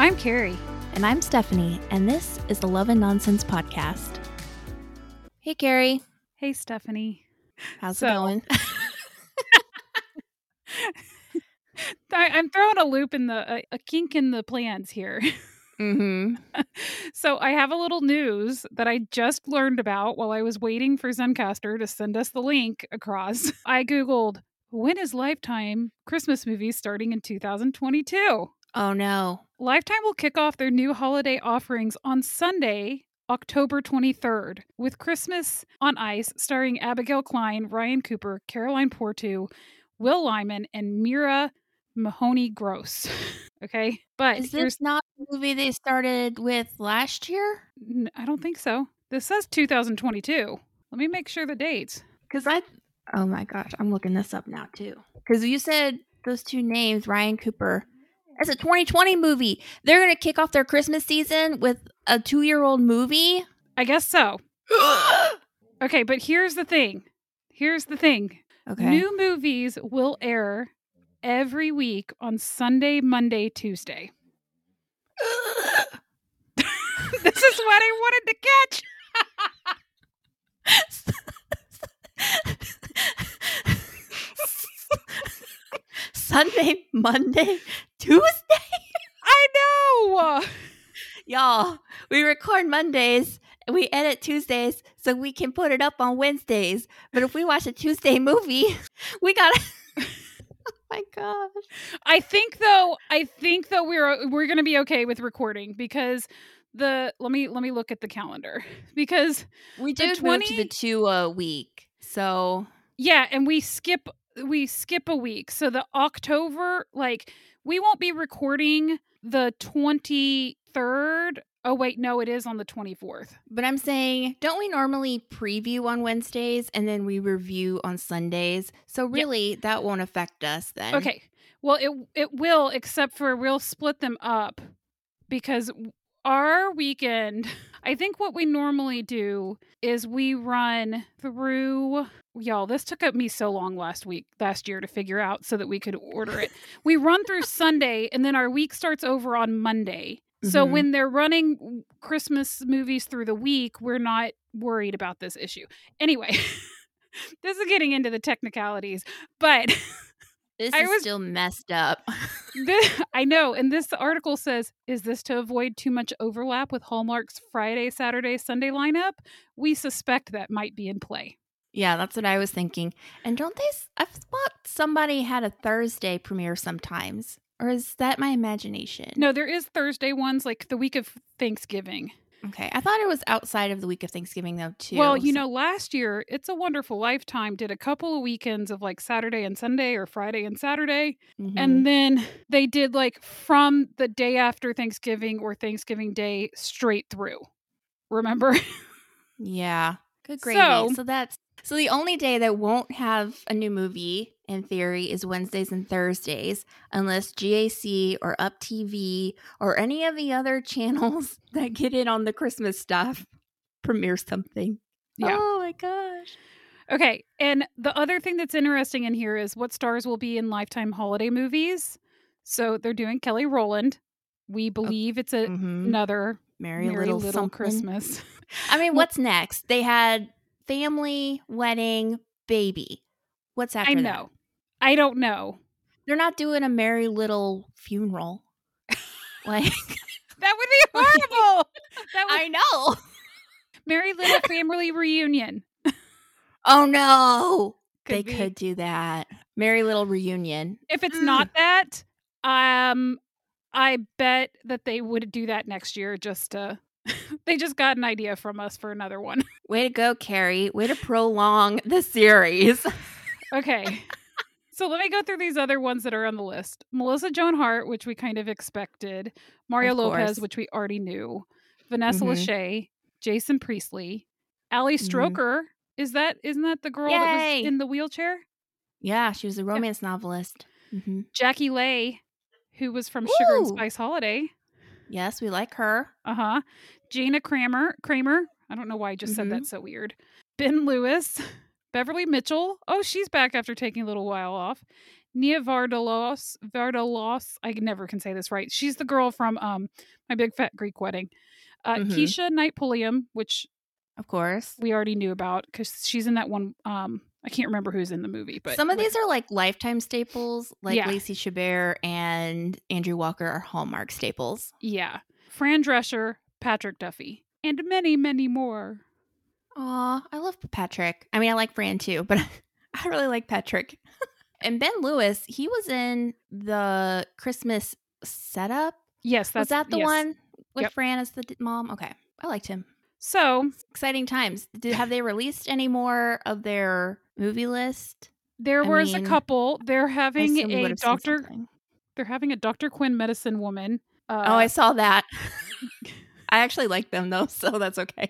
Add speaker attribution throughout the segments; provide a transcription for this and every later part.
Speaker 1: I'm Carrie.
Speaker 2: And I'm Stephanie, and this is the Love and Nonsense Podcast. Hey, Carrie.
Speaker 1: Hey, Stephanie.
Speaker 2: How's
Speaker 1: So-
Speaker 2: it going?
Speaker 1: I, I'm throwing a loop in the a, a kink in the plans here.
Speaker 2: mm-hmm.
Speaker 1: so I have a little news that I just learned about while I was waiting for Zencastr to send us the link across. I googled when is Lifetime Christmas movies starting in 2022.
Speaker 2: Oh, no.
Speaker 1: Lifetime will kick off their new holiday offerings on Sunday, October 23rd, with Christmas on Ice starring Abigail Klein, Ryan Cooper, Caroline Portu, Will Lyman, and Mira Mahoney Gross. okay? But
Speaker 2: Is this not the movie they started with last year?
Speaker 1: N- I don't think so. This says 2022. Let me make sure the dates.
Speaker 2: Because I. Oh my gosh, I'm looking this up now too. Because you said those two names, Ryan Cooper. It's a 2020 movie. They're going to kick off their Christmas season with a two year old movie.
Speaker 1: I guess so. Okay, but here's the thing. Here's the thing.
Speaker 2: okay.
Speaker 1: New movies will air every week on Sunday, Monday, Tuesday. this is what I wanted to catch.
Speaker 2: Sunday, Monday, Tuesday.
Speaker 1: I know.
Speaker 2: Y'all, we record Mondays and we edit Tuesdays so we can put it up on Wednesdays. But if we watch a Tuesday movie, we gotta. oh my gosh.
Speaker 1: I think though, I think though we're uh, we're going to be okay with recording because the let me let me look at the calendar because
Speaker 2: We did move to
Speaker 1: 20
Speaker 2: the two a week. So
Speaker 1: Yeah, and we skip we skip a week. So the October like we won't be recording the 23rd. Oh wait, no, it is on the 24th.
Speaker 2: But I'm saying, don't we normally preview on Wednesdays and then we review on Sundays? So really, that won't affect us then.
Speaker 1: Okay. Well, it it will except for we'll split them up because our weekend, I think what we normally do is we run through y'all this took up me so long last week last year to figure out so that we could order it we run through sunday and then our week starts over on monday so
Speaker 2: Mhm.
Speaker 1: when they're running christmas movies through the week we're not worried about this issue anyway this is getting into the technicalities but
Speaker 2: This
Speaker 1: I
Speaker 2: is
Speaker 1: was-
Speaker 2: still messed up.
Speaker 1: This, I know, and this article says, "Is this to avoid too much overlap with Hallmark's Friday, Saturday, Sunday lineup?" We suspect that might be in play.
Speaker 2: Yeah, that's what I was thinking. And don't they? I thought somebody had a Thursday premiere sometimes. Or is that my imagination?
Speaker 1: No, there is Thursday ones like the week of Thanksgiving.
Speaker 2: Okay. I thought it was outside of the week of Thanksgiving, though, too.
Speaker 1: well, you
Speaker 2: so-
Speaker 1: know, last year It's a Wonderful Lifetime did a couple of weekends of like Saturday and Sunday or Friday and Saturday,
Speaker 2: Mhm.
Speaker 1: and then they did like from the day after Thanksgiving or Thanksgiving Day straight through. Remember?
Speaker 2: Yeah. Good gravy.
Speaker 1: So-
Speaker 2: So, that's so the only day that won't have a new movie in theory is Wednesdays and Thursdays, unless GAC or Up TV or any of the other channels that get in on the Christmas stuff premiere something.
Speaker 1: Yeah.
Speaker 2: Oh my gosh.
Speaker 1: Okay, and the other thing that's interesting in here is what stars will be in Lifetime holiday movies. So they're doing Kelly Rowland. We believe it's a,
Speaker 2: Mhm.
Speaker 1: another
Speaker 2: Merry,
Speaker 1: Merry
Speaker 2: little,
Speaker 1: Little. Christmas.
Speaker 2: I mean, what's next? They had family, wedding, baby. What's after
Speaker 1: I
Speaker 2: that?
Speaker 1: know. I don't know.
Speaker 2: They're not doing a merry little funeral. like
Speaker 1: That would be horrible. that would
Speaker 2: I know.
Speaker 1: Merry Little Family Reunion.
Speaker 2: Oh no.
Speaker 1: Could
Speaker 2: they
Speaker 1: be.
Speaker 2: could do that. Merry little reunion.
Speaker 1: If it's
Speaker 2: Mm.
Speaker 1: not that, um, I bet that they would do that next year. Just to, they just got an idea from us for another one.
Speaker 2: Way to go, Carrie. Way to prolong the series.
Speaker 1: Okay. So let me go through these other ones that are on the list. Melissa Joan Hart, which we kind of expected. Mario
Speaker 2: Of
Speaker 1: Lopez,
Speaker 2: course.
Speaker 1: which we already knew. Vanessa
Speaker 2: Mhm.
Speaker 1: Lachey, Jason Priestley, Ali
Speaker 2: Mhm.
Speaker 1: Stroker. Is that isn't that the girl that was in the wheelchair?
Speaker 2: yeah, she was a romance novelist. hmm
Speaker 1: Jacky Lai, who was from Sugar and Spice Holiday.
Speaker 2: Yes, we like her.
Speaker 1: Uh huh. Gina Kramer. Kramer. I don't know why I just said
Speaker 2: Mm-hmm.
Speaker 1: that so weird. Ben Lewis. Beverly Mitchell. Oh, she's back after taking a little while off. Nia Vardalos. Vardalos. I never can say this right. She's the girl from um My Big Fat Greek Wedding. Uh,
Speaker 2: Mhm.
Speaker 1: Keshia Knight Pulliam, which
Speaker 2: Of course.
Speaker 1: we already knew about because she's in that one. Um, I can't remember who's in the movie, but
Speaker 2: Some of these are like lifetime staples, like
Speaker 1: Yeah.
Speaker 2: Lacey Chabert and Andrew Walker are Hallmark staples.
Speaker 1: yeah, Fran Drescher, Patrick Duffy, and many, many more.
Speaker 2: Aw, I love Patrick. I mean, I like Fran too, but I really like Patrick. and Ben Lewis, he was in the Christmas setup.
Speaker 1: Yes, that's
Speaker 2: was that the
Speaker 1: yes.
Speaker 2: one with
Speaker 1: Yep.
Speaker 2: Fran as the d- mom? Okay, I liked him.
Speaker 1: So
Speaker 2: Exciting times. Did have they released any more of their movie list?
Speaker 1: there
Speaker 2: I
Speaker 1: was
Speaker 2: mean,
Speaker 1: a couple. They're having a
Speaker 2: would have seen
Speaker 1: doctor. They're having a Dr. Quinn medicine woman. Uh,
Speaker 2: oh, I saw that. I actually like them though, so that's okay.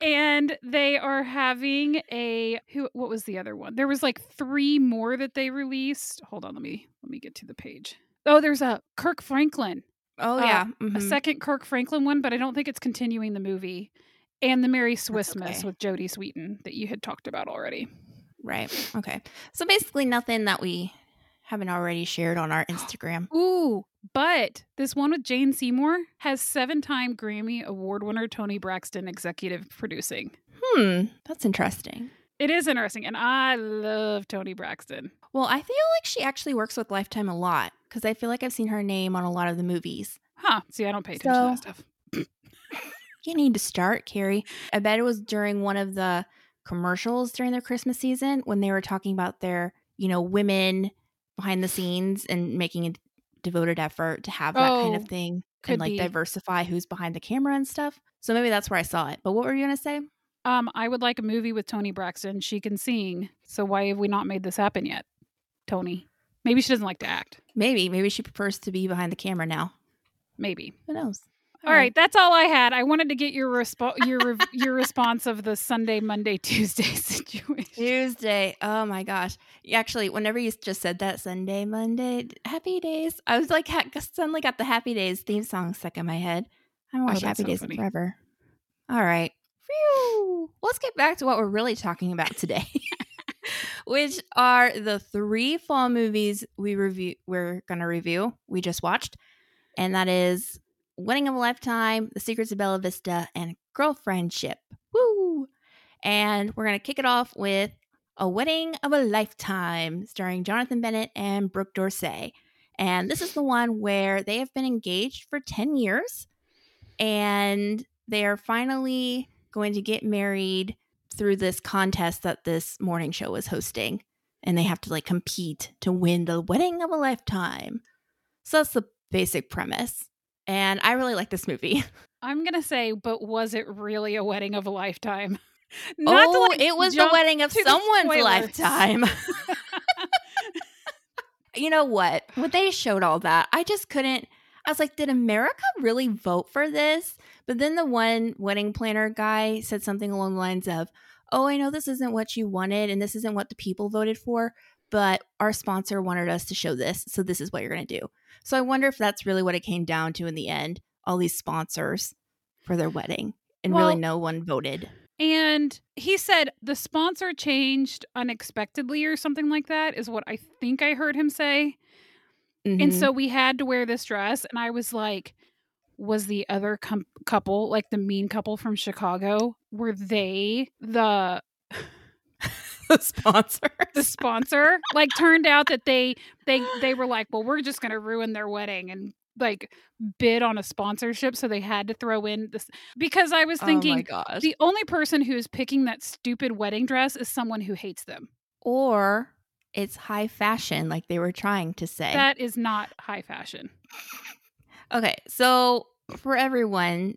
Speaker 1: and they are having a who what was the other one there was like three more that they released hold on let me let me get to the page oh there's a kirk franklin
Speaker 2: Oh
Speaker 1: Uh,
Speaker 2: yeah,
Speaker 1: a
Speaker 2: mhm.
Speaker 1: second kirk franklin one but i don't think it's continuing the movie and the Merry Swissmas
Speaker 2: okay.
Speaker 1: with jodie sweetin that you had talked about already
Speaker 2: right. Okay, so basically nothing that we haven't already shared on our Instagram.
Speaker 1: ooh but this one with jane seymour has seven-time grammy award winner toni braxton executive producing
Speaker 2: Hmm, that's interesting.
Speaker 1: it is interesting and i love toni braxton
Speaker 2: Well, I feel like she actually works with Lifetime a lot because I feel like I've seen her name on a lot of the movies.
Speaker 1: huh see i don't pay attention to that stuff
Speaker 2: You need to start, Carrie. I bet it was during one of the commercials during their Christmas season when they were talking about their, you know, women behind the scenes and making a devoted effort to have that kind
Speaker 1: Oh,
Speaker 2: of thing
Speaker 1: could
Speaker 2: and like
Speaker 1: be.
Speaker 2: diversify who's behind the camera and stuff. So maybe that's where I saw it. But what were you going to say?
Speaker 1: Um, I would like a movie with Toni Braxton. She can sing. So why have we not made this happen yet, Toni? Maybe she doesn't like to act.
Speaker 2: Maybe. Maybe she prefers to be behind the camera now.
Speaker 1: Maybe.
Speaker 2: Who knows?
Speaker 1: All right, oh. that's all I had. I wanted to get your respo- your rev- your response of the Sunday, Monday, Tuesday situation.
Speaker 2: Tuesday. Oh my gosh. Actually, whenever you just said that Sunday, Monday, Happy Days, I was like, ha- suddenly got the Happy Days theme song stuck in my head. I haven't
Speaker 1: Oh,
Speaker 2: Happy
Speaker 1: so
Speaker 2: Days
Speaker 1: funny.
Speaker 2: forever. All right. Phew. Let's get back to what we're really talking about today, which are the three fall movies we review. We're gonna review. We just watched, and that is Wedding of a Lifetime, The Secrets of Bella Vista, and Girlfriendship. Woo! And we're gonna kick it off with A Wedding of a Lifetime, starring Jonathan Bennett and Brooke D'Orsay. And this is the one where they have been engaged for 10 years and they are finally going to get married through this contest that this morning show is hosting. And they have to like compete to win the wedding of a lifetime. So that's the basic premise. And I really like this movie.
Speaker 1: I'm gonna say, but was it really a wedding of a lifetime?
Speaker 2: oh,
Speaker 1: like,
Speaker 2: it was the wedding of someone's lifetime. you know what? When they showed all that, I just couldn't. I was like, did America really vote for this? But then the one wedding planner guy said something along the lines of, Oh, I know this isn't what you wanted and this isn't what the people voted for, but our sponsor wanted us to show this. So this is what you're going to do. So I wonder if that's really what it came down to in the end all these sponsors for their wedding. And really, no one voted.
Speaker 1: And he said the sponsor changed unexpectedly or something like that, is what I think I heard him say. And
Speaker 2: Mhm.
Speaker 1: so we had to wear this dress. And I was like, was the other com- couple, like the mean couple from Chicago, were they the
Speaker 2: the sponsor.
Speaker 1: the sponsor? like turned out that they they they were like, well, we're just gonna ruin their wedding and like bid on a sponsorship, so they had to throw in this because I was
Speaker 2: oh
Speaker 1: thinking
Speaker 2: gosh.
Speaker 1: the only person who's picking that stupid wedding dress is someone who hates them.
Speaker 2: or it's high fashion, like they were trying to say.
Speaker 1: That is not high fashion.
Speaker 2: okay, so for everyone,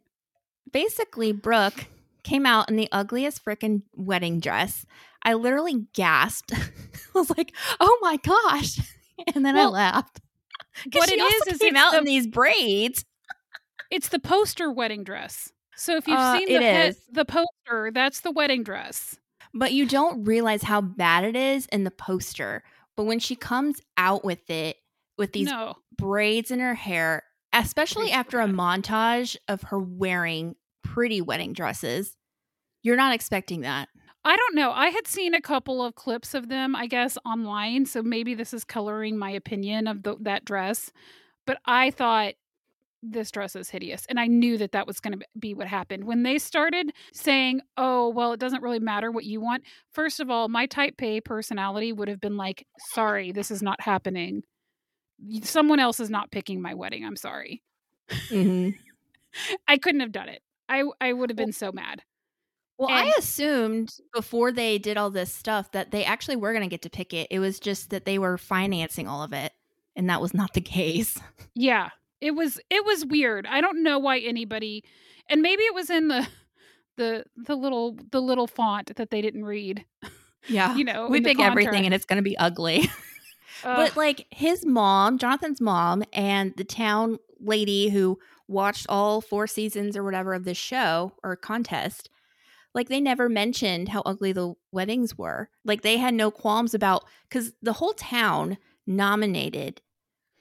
Speaker 2: basically, Brooke came out in the ugliest freaking wedding dress. I literally gasped. I was like, "Oh my gosh!" And then
Speaker 1: Well,
Speaker 2: I laughed.
Speaker 1: What it is is
Speaker 2: came out
Speaker 1: the-
Speaker 2: in these braids.
Speaker 1: It's the poster wedding dress. So if you've
Speaker 2: Uh,
Speaker 1: seen the the poster, that's the wedding dress.
Speaker 2: But you don't realize how bad it is in the poster. But when she comes out with it, with these
Speaker 1: no,
Speaker 2: braids in her hair, especially after a montage of her wearing pretty wedding dresses, you're not expecting that.
Speaker 1: I don't know. I had seen a couple of clips of them, I guess, online. So maybe this is coloring my opinion of the, that dress. But I thought this dress is hideous. And I knew that that was going to be what happened. When they started saying, oh, well, it doesn't really matter what you want. First of all, my type A personality would have been like, sorry, this is not happening. Someone else is not picking my wedding. I'm sorry.
Speaker 2: Mm-hmm.
Speaker 1: I couldn't have done it. I, I would have been so mad.
Speaker 2: Well,
Speaker 1: And-
Speaker 2: I assumed before they did all this stuff that they actually were going to get to pick it. It was just that they were financing all of it, and that was not the case.
Speaker 1: Yeah. It was it was weird. I don't know why anybody and maybe it was in the the the little the little font that they didn't read.
Speaker 2: Yeah,
Speaker 1: You know,
Speaker 2: we pick everything, and it's going to be ugly. but like his mom, Jonathan's mom, and the town lady who watched all four seasons or whatever of this show or contest, like they never mentioned how ugly the weddings were. Like they had no qualms about because the whole town nominated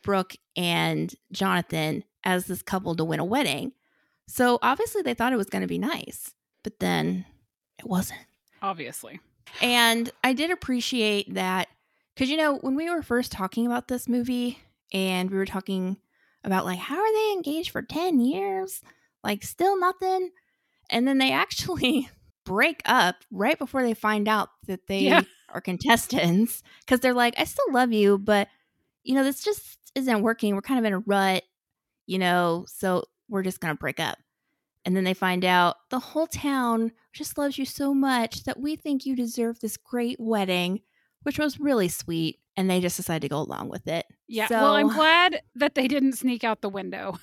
Speaker 2: Brooke and Jonathan as this couple to win a wedding. So obviously they thought it was going to be nice, but then it wasn't.
Speaker 1: obviously.
Speaker 2: And I did appreciate that because, you know, when we were first talking about this movie and we were talking about, like, how are they engaged for 10 years? Like, still nothing. And then they actually break up right before they find out that they
Speaker 1: Yeah.
Speaker 2: are contestants because they're like, I still love you, but, you know, this just isn't working. We're kind of in a rut, you know, so we're just going to break up. And then they find out the whole town just loves you so much that we think you deserve this great wedding, which was really sweet. And they just decided to go along with it.
Speaker 1: Yeah. well, I'm glad that they didn't sneak out the window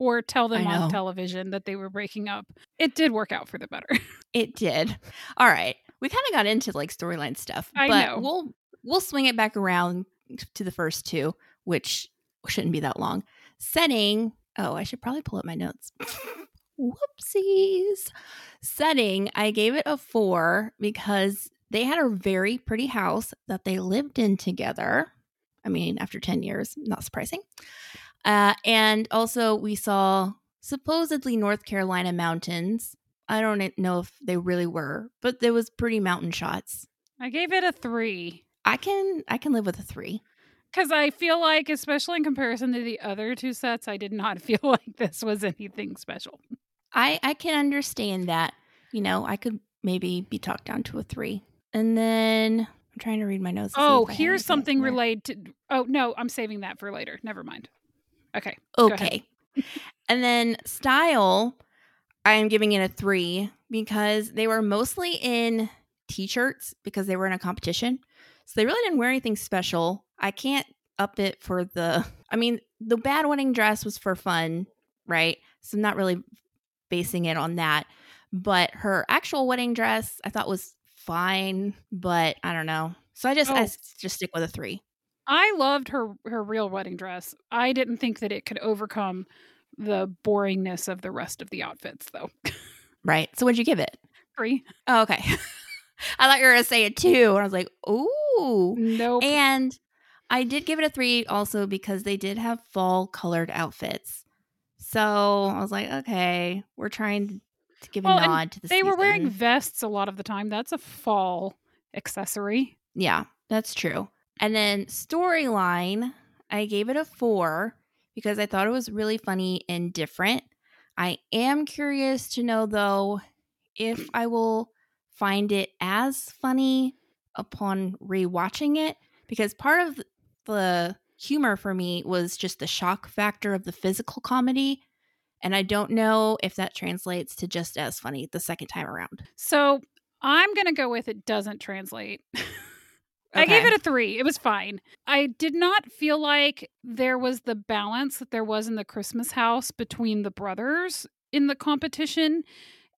Speaker 1: or tell them on television that they were breaking up. It did work out for the better.
Speaker 2: It did. All right. We kind of got into like storyline stuff,
Speaker 1: I
Speaker 2: but
Speaker 1: know.
Speaker 2: we'll we'll swing it back around to the first two, which shouldn't be that long. Setting. Oh, I should probably pull up my notes. Whoopsies. Setting. I gave it a four because they had a very pretty house that they lived in together. I mean, after 10 years, not surprising. Uh, and also, we saw supposedly North Carolina mountains. I don't know if they really were, but there was pretty mountain shots.
Speaker 1: I gave it a three
Speaker 2: I can I can live with a three.
Speaker 1: because I feel like, especially in comparison to the other two sets, I did not feel like this was anything special.
Speaker 2: I I can understand that. You know, I could maybe be talked down to a three. And then I'm trying to read my notes.
Speaker 1: Oh,
Speaker 2: if I had
Speaker 1: here's something
Speaker 2: else in there.
Speaker 1: related to. Oh, no, I'm saving that for later. Never mind. Okay.
Speaker 2: Okay. and then style, I am giving it a three because they were mostly in t-shirts because they were in a competition. So they really didn't wear anything special. I can't up it for the I mean, the bad wedding dress was for fun, right? So I'm not really basing it on that. But her actual wedding dress I thought was fine, but I don't know. So I just I
Speaker 1: Oh.
Speaker 2: s- just stick with a three.
Speaker 1: I loved her her real wedding dress. I didn't think that it could overcome the boringness of the rest of the outfits, though.
Speaker 2: Right. So what'd you give it?
Speaker 1: Three.
Speaker 2: Oh, okay. I thought you were gonna say a two, and I was like, "Ooh!"
Speaker 1: Nope.
Speaker 2: And I did give it a three also because they did have fall colored outfits. So I was like, "Okay, we're trying to give a
Speaker 1: Well, and
Speaker 2: nod to the." Season.
Speaker 1: They were wearing vests a lot of the time. That's a fall accessory.
Speaker 2: Yeah, that's true. And then storyline, I gave it a four because I thought it was really funny and different. I am curious to know though if I will find it as funny upon rewatching it because part of the humor for me was just the shock factor of the physical comedy. And I don't know if that translates to just as funny the second time around.
Speaker 1: So I'm gonna go with it doesn't translate. I gave it a three. It was fine. I did not feel like there was the balance that there was in the Christmas house between the brothers in the competition.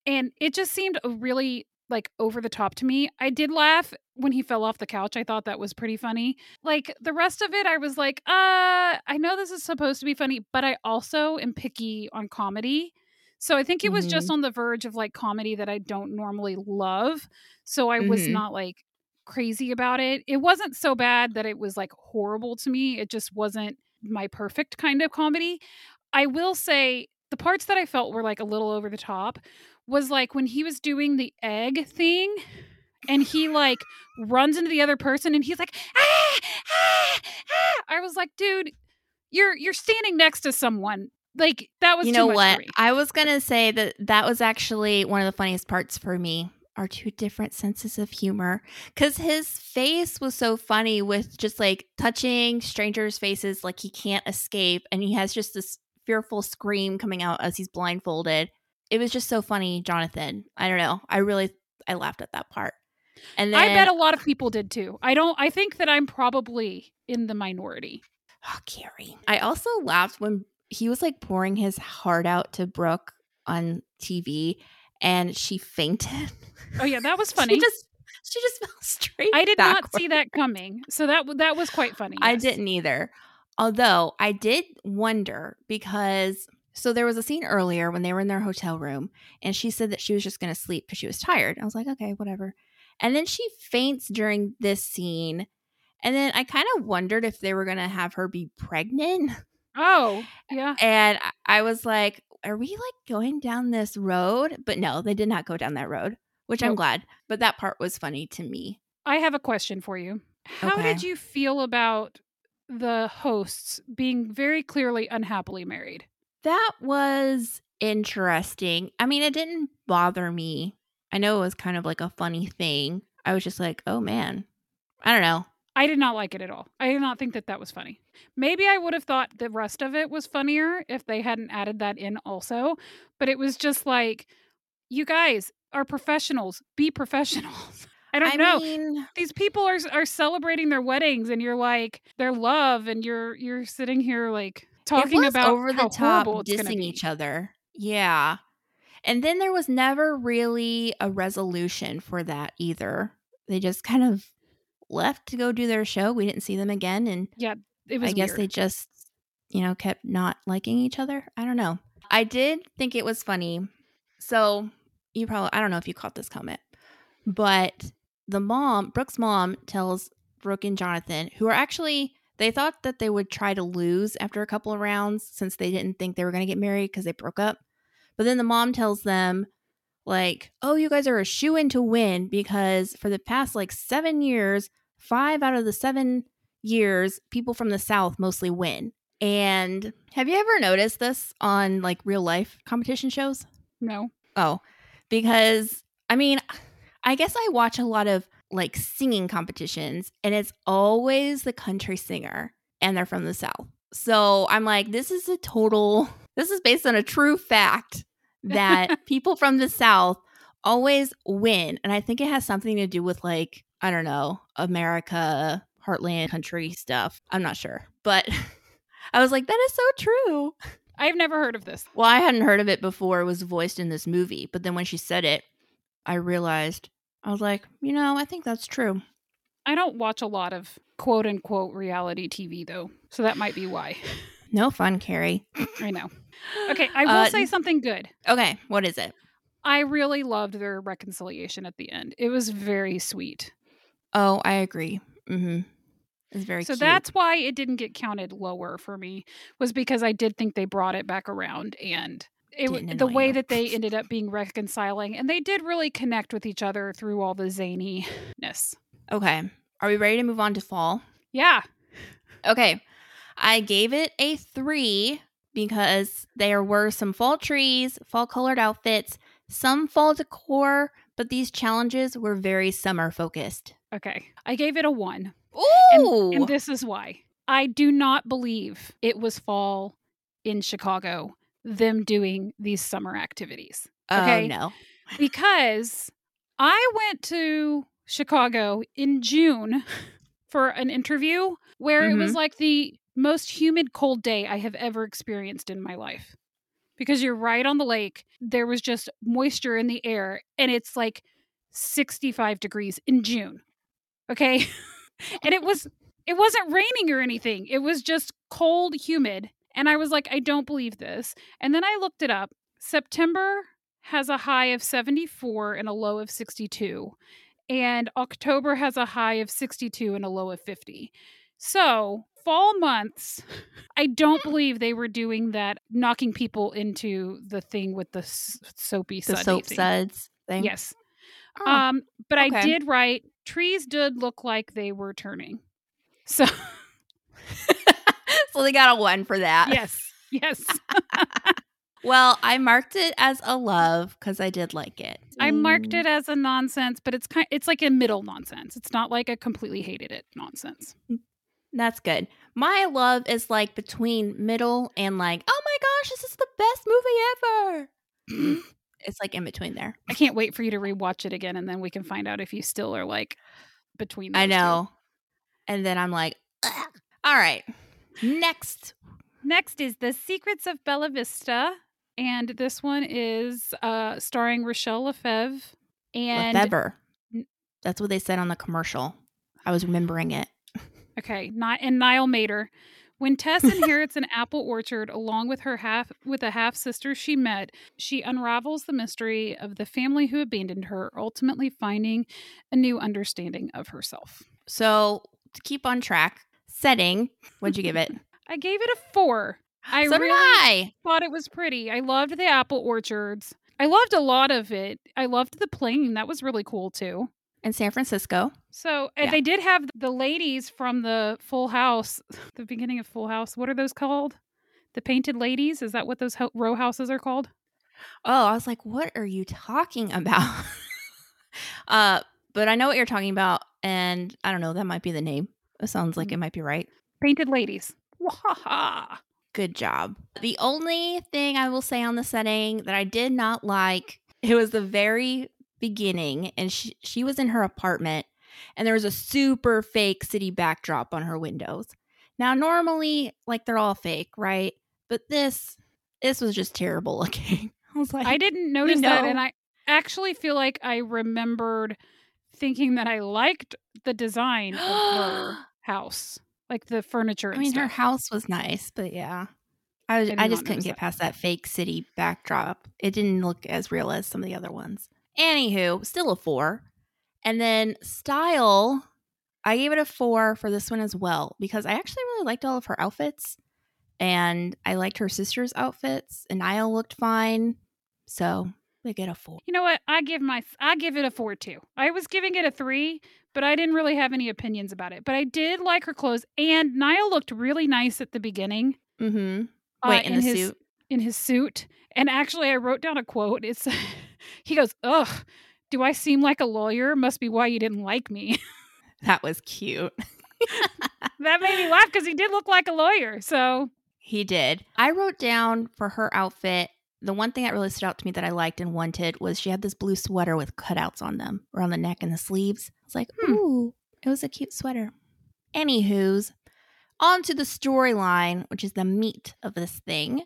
Speaker 1: And it just seemed really like over the top to me. I did laugh when he fell off the couch. I thought that was pretty funny. Like the rest of it, I was like, uh, I know this is supposed to be funny, but I also am picky on comedy. So I think it was just on the verge of like comedy that I don't normally love. So I was
Speaker 2: Mhm.
Speaker 1: not like crazy about it. It wasn't so bad that it was like horrible to me. It just wasn't my perfect kind of comedy. I will say the parts that I felt were like a little over the top was like when he was doing the egg thing and he like runs into the other person and he's like ah, ah, ah. I was like, dude, you're you're standing next to someone. Like that was
Speaker 2: you
Speaker 1: too
Speaker 2: know
Speaker 1: much
Speaker 2: what? I was gonna say that that was actually one of the funniest parts for me. Our two different senses of humor, because his face was so funny with just like touching strangers' faces, like he can't escape, and he has just this fearful scream coming out as he's blindfolded. It was just so funny, Jonathan. I don't know. I really I laughed at that part. And then
Speaker 1: I bet a lot of people did too. I don't I think that I'm probably in the minority.
Speaker 2: Oh, Carrie. I also laughed when he was like pouring his heart out to Brooke on TV and she fainted.
Speaker 1: Oh yeah, that was funny.
Speaker 2: she just she just fell straight.
Speaker 1: I did not see that coming. So that that was quite funny.
Speaker 2: I didn't either. Although I did wonder because so there was a scene earlier when they were in their hotel room and she said that she was just going to sleep because she was tired. I was like, okay, whatever. And then she faints during this scene. And then I kind of wondered if they were going to have her be pregnant.
Speaker 1: Oh, yeah.
Speaker 2: And I was like, are we like going down this road? But no, they did not go down that road, which I'm glad. But that part was funny to me.
Speaker 1: I have a question for you. How
Speaker 2: Okay.
Speaker 1: did you feel about the hosts being very clearly unhappily married?
Speaker 2: That was interesting. I mean, it didn't bother me. I know it was kind of like a funny thing. I was just like, oh man, I don't know.
Speaker 1: I did not like it at all. I did not think that that was funny. Maybe I would have thought the rest of it was funnier if they hadn't added that in also, but it was just like you guys are professionals. Be professionals. I don't
Speaker 2: I
Speaker 1: know.
Speaker 2: mean,
Speaker 1: These people are are celebrating their weddings and you're like their love and you're you're sitting here like talking about
Speaker 2: over the top
Speaker 1: horrible it's gonna
Speaker 2: dissing each other. Yeah. And then there was never really a resolution for that either. They just kind of left to go do their show. We didn't see them again and yeah,
Speaker 1: It was
Speaker 2: I guess
Speaker 1: weird.
Speaker 2: they just, you know, kept not liking each other. I don't know. I did think it was funny. So you probably, I don't know if you caught this comment, but the mom, Brooke's mom, tells Brooke and Jonathan, who are actually, they thought that they would try to lose after a couple of rounds since they didn't think they were going to get married because they broke up. But then the mom tells them, like, oh, you guys are a shoe in to win because for the past like seven years, five out of the seven years, people from the South mostly win. And have you ever noticed this on like real life competition shows?
Speaker 1: no.
Speaker 2: Oh, because I mean, I guess I watch a lot of like singing competitions and it's always the country singer and they're from the South. So I'm like, this is a total, this is based on a true fact that people from the South always win. And I think it has something to do with like, I don't know, America, heartland country stuff. I'm not sure. But I was like, that is so true.
Speaker 1: I've never heard of this.
Speaker 2: Well, I hadn't heard of it before it was voiced in this movie, but then when she said it, I realized I was like, you know, I think that's true.
Speaker 1: I don't watch a lot of quote unquote reality TV though, so that might be why.
Speaker 2: No fun, Carrie.
Speaker 1: I know. Okay, I will
Speaker 2: Uh,
Speaker 1: say something good.
Speaker 2: Okay, what is it?
Speaker 1: I really loved their reconciliation at the end. It was very sweet.
Speaker 2: Oh, I agree. Mm-hmm. It's very
Speaker 1: so
Speaker 2: cute.
Speaker 1: that's why it didn't get counted lower for me was because I did think they brought it back around and it the way
Speaker 2: you.
Speaker 1: that they ended up being reconciling and they did really connect with each other through all the zaniness.
Speaker 2: okay. Are we ready to move on to fall?
Speaker 1: Yeah.
Speaker 2: Okay. I gave it a three because there were some fall trees, fall colored outfits, some fall decor, but these challenges were very summer focused.
Speaker 1: Okay. I gave it a 1.
Speaker 2: Ooh.
Speaker 1: And this is why. I do not believe it was fall in Chicago, them doing these summer activities. Oh, okay.
Speaker 2: Oh no.
Speaker 1: Because I went to Chicago in June for an interview where it was mm-hmm. like the most humid cold day I have ever experienced in my life. Because you're right on the lake, there was just moisture in the air, and it's like 65 degrees in June. Okay. and it was it wasn't raining or anything. It was just cold, humid. And I was like, I don't believe this. And then I looked it up. September has a high of 74 and a low of 62. And October has a high of 62 and a low of 50. So, fall months, I don't believe they were doing that, knocking people into the thing with the s- soapy
Speaker 2: The soap
Speaker 1: thing.
Speaker 2: suds thing.
Speaker 1: Yes.
Speaker 2: Oh,
Speaker 1: Um, but I did write trees did look like they were turning. So
Speaker 2: so they got a one for that.
Speaker 1: yes, yes.
Speaker 2: Well, I marked it as a love because I did like it.
Speaker 1: I marked
Speaker 2: Mm,
Speaker 1: it as a nonsense, but it's kind it's like a middle nonsense. It's not like I completely hated it nonsense.
Speaker 2: That's good. My love is like between middle and like, oh my gosh, this is the best movie ever. it's like in between there.
Speaker 1: I can't wait for you to rewatch it again and then we can find out if you still are like between
Speaker 2: I
Speaker 1: those two.
Speaker 2: know. And then I'm like, Ugh. all right. Next.
Speaker 1: Next is The Secrets of Bella Vista. And this one is uh, starring Rachelle Lefevre. And.
Speaker 2: That's what they said on the commercial. I was remembering it.
Speaker 1: Okay, Ni- and Niall Matter. When Tess inherits an apple orchard along with her half with a half sister she met, she unravels the mystery of the family who abandoned her, ultimately finding a new understanding of herself.
Speaker 2: So to keep on track, setting, what'd you give it?
Speaker 1: I gave it a four. I
Speaker 2: so
Speaker 1: really
Speaker 2: I.
Speaker 1: thought it was pretty. I loved the apple orchards. I loved a lot of it. I loved the plane. That was really cool too.
Speaker 2: In San Francisco.
Speaker 1: So
Speaker 2: Yeah.
Speaker 1: they did have the ladies from the Full House, the beginning of Full House. What are those called? The painted ladies? Is that what those ho- row houses are called?
Speaker 2: Oh, I was like, what are you talking about? uh, but I know what you're talking about, and I don't know, that might be the name. It sounds like it might be right.
Speaker 1: Painted ladies. Wahaha.
Speaker 2: Good job. The only thing I will say on the setting that I did not like, it was the very beginning, and she, she was in her apartment, and there was a super fake city backdrop on her windows. Now, normally, like they're all fake, right? But this, this was just terrible looking. I was like,
Speaker 1: I didn't notice that,
Speaker 2: know.
Speaker 1: and I actually feel like I remembered thinking that I liked the design of her house, like the furniture.
Speaker 2: I mean, her house was nice, but yeah, I was,
Speaker 1: I
Speaker 2: I just couldn't get
Speaker 1: that.
Speaker 2: past that fake city backdrop. It didn't look as real as some of the other ones. Anywho, still a four. And then style, I gave it a four for this one as well because I actually really liked all of her outfits, and I liked her sister's outfits, and Niall looked fine, so they get a four.
Speaker 1: You know what? I give my I give it a four too. I was giving it a three, but I didn't really have any opinions about it. But I did like her clothes, and Niall looked really nice at the beginning.
Speaker 2: Mm-hmm.
Speaker 1: uh,
Speaker 2: Wait, in, the
Speaker 1: his,
Speaker 2: suit.
Speaker 1: In his suit. And actually, I wrote down a quote. It's he goes, "Ugh, do I seem like a lawyer? Must be why you didn't like me."
Speaker 2: That was cute.
Speaker 1: that made me laugh because he did look like a lawyer. So
Speaker 2: He did. I wrote down for her outfit. The one thing that really stood out to me that I liked and wanted was she had this blue sweater with cutouts on them around the neck and the sleeves. I was like,
Speaker 1: Hmm.
Speaker 2: ooh, it was a cute sweater. Anywho's, on to the storyline, which is the meat of this thing.